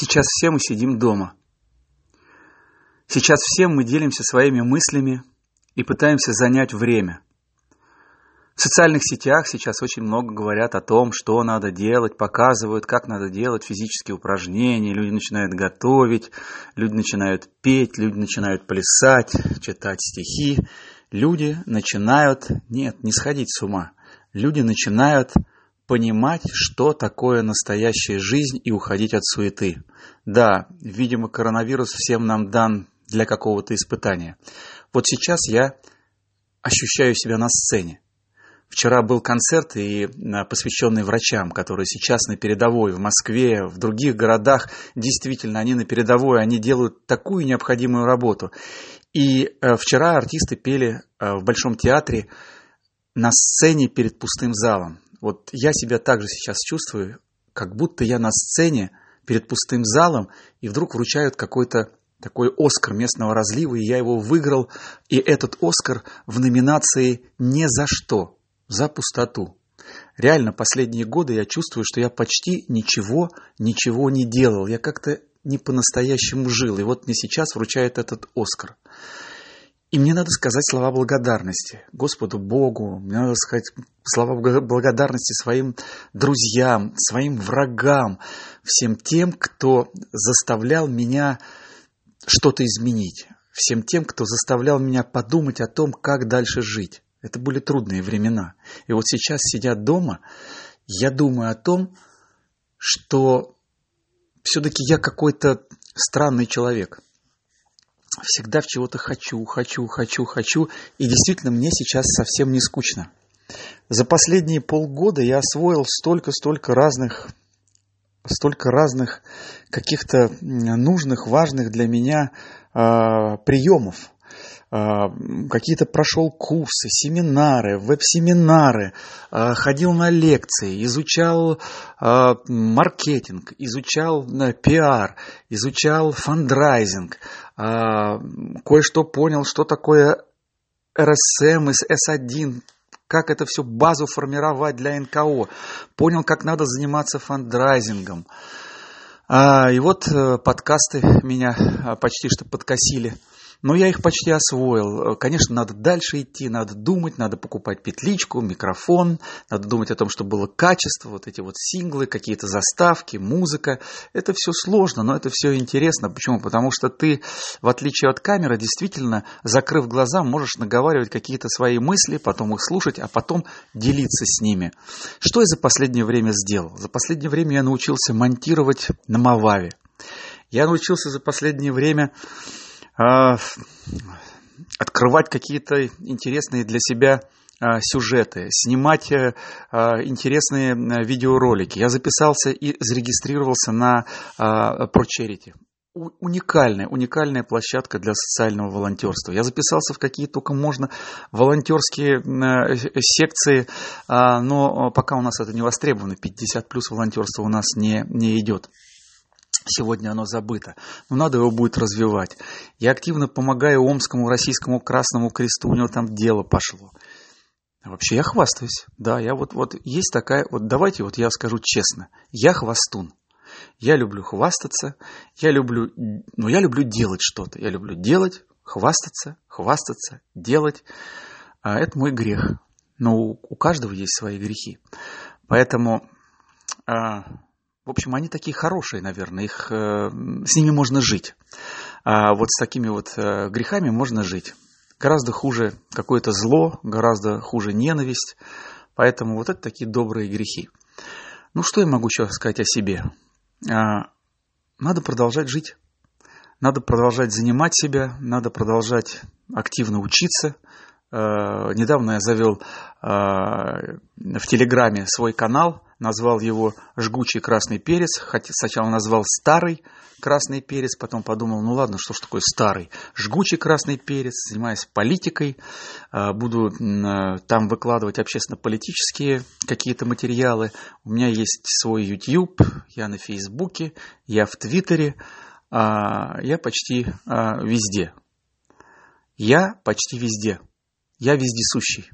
Сейчас все мы сидим дома. Сейчас все мы делимся своими мыслями и пытаемся занять время. В социальных сетях сейчас очень много говорят о том, что надо делать, показывают, как надо делать физические упражнения, люди начинают готовить, люди начинают петь, люди начинают плясать, читать стихи, люди начинают, нет, не сходить с ума, люди начинают понимать, что такое настоящая жизнь и уходить от суеты. Да, видимо, коронавирус всем нам дан для какого-то испытания. Вот сейчас я ощущаю себя на сцене. Вчера был концерт, и а, посвященный врачам, которые сейчас на передовой в Москве, в других городах. Действительно, они на передовой, они делают такую необходимую работу. И э, вчера артисты пели э, в Большом театре на сцене перед пустым залом. Вот я себя также сейчас чувствую, как будто я на сцене перед пустым залом, и вдруг вручают какой-то такой Оскар местного разлива, и я его выиграл. И этот Оскар в номинации «Не за что», за пустоту. Реально, последние годы я чувствую, что я почти ничего, ничего не делал. Я как-то не по-настоящему жил. И вот мне сейчас вручают этот Оскар. И мне надо сказать слова благодарности Господу Богу, мне надо сказать слова благодарности своим друзьям, своим врагам, всем тем, кто заставлял меня что-то изменить, всем тем, кто заставлял меня подумать о том, как дальше жить. Это были трудные времена. И вот сейчас, сидя дома, я думаю о том, что все-таки я какой-то странный человек – всегда в чего-то хочу, хочу, хочу, хочу. И действительно, мне сейчас совсем не скучно. За последние полгода я освоил столько-столько разных, столько разных каких-то нужных, важных для меня э, приемов. А, какие-то прошел курсы, семинары, веб-семинары, а, ходил на лекции, изучал а, маркетинг, изучал э, пиар, изучал фандрайзинг, кое-что понял, что такое CRM и С1, как это все базу формировать для НКО, понял, как надо заниматься фандрайзингом. И вот э, подкасты меня почти что подкосили – но я их почти освоил. Конечно, надо дальше идти, надо думать, надо покупать петличку, микрофон, надо думать о том, чтобы было качество, вот эти вот синглы, какие-то заставки, музыка. Это все сложно, но это все интересно. Почему? Потому что ты, в отличие от камеры, действительно, закрыв глаза, можешь наговаривать какие-то свои мысли, потом их слушать, а потом делиться с ними. Что я за последнее время сделал? За последнее время я научился монтировать на Мававе. Я научился за последнее время открывать какие-то интересные для себя а, сюжеты, снимать э, а, интересные видеоролики. Я записался и зарегистрировался на ProCharity. Уникальная, уникальная площадка для социального волонтерства. Я записался в какие только можно волонтерские э, секции, но пока у нас это не востребовано, 50 плюс волонтерства у нас не, не идет. Сегодня оно забыто, но надо его будет развивать. Я активно помогаю Омскому Российскому Красному Кресту, у него там дело пошло. Вообще я хвастаюсь, да, я вот, вот есть такая, вот давайте вот я скажу честно, я хвастун. Я люблю хвастаться, я люблю, ну я люблю делать что-то, я люблю делать, хвастаться, хвастаться, делать. А это мой грех. Но у, у каждого есть свои грехи. Поэтому а, в общем, они такие хорошие, наверное, их, э, с ними можно жить. А вот с такими вот э, грехами можно жить. Гораздо хуже какое-то зло, гораздо хуже ненависть. Поэтому вот это такие добрые грехи. Ну, что я могу еще сказать о себе? А, надо продолжать жить. Надо продолжать занимать себя, надо продолжать активно учиться. А, недавно я завел а, в Телеграме свой канал – назвал его «жгучий красный перец», хотя сначала назвал «старый красный перец», потом подумал, ну ладно, что ж такое старый, «жгучий красный перец», занимаюсь политикой, а, буду там выкладывать общественно-политические какие-то материалы. У меня есть свой YouTube, я на Фейсбуке, я в Твиттере, а, я почти везде. Я почти везде. Я вездесущий.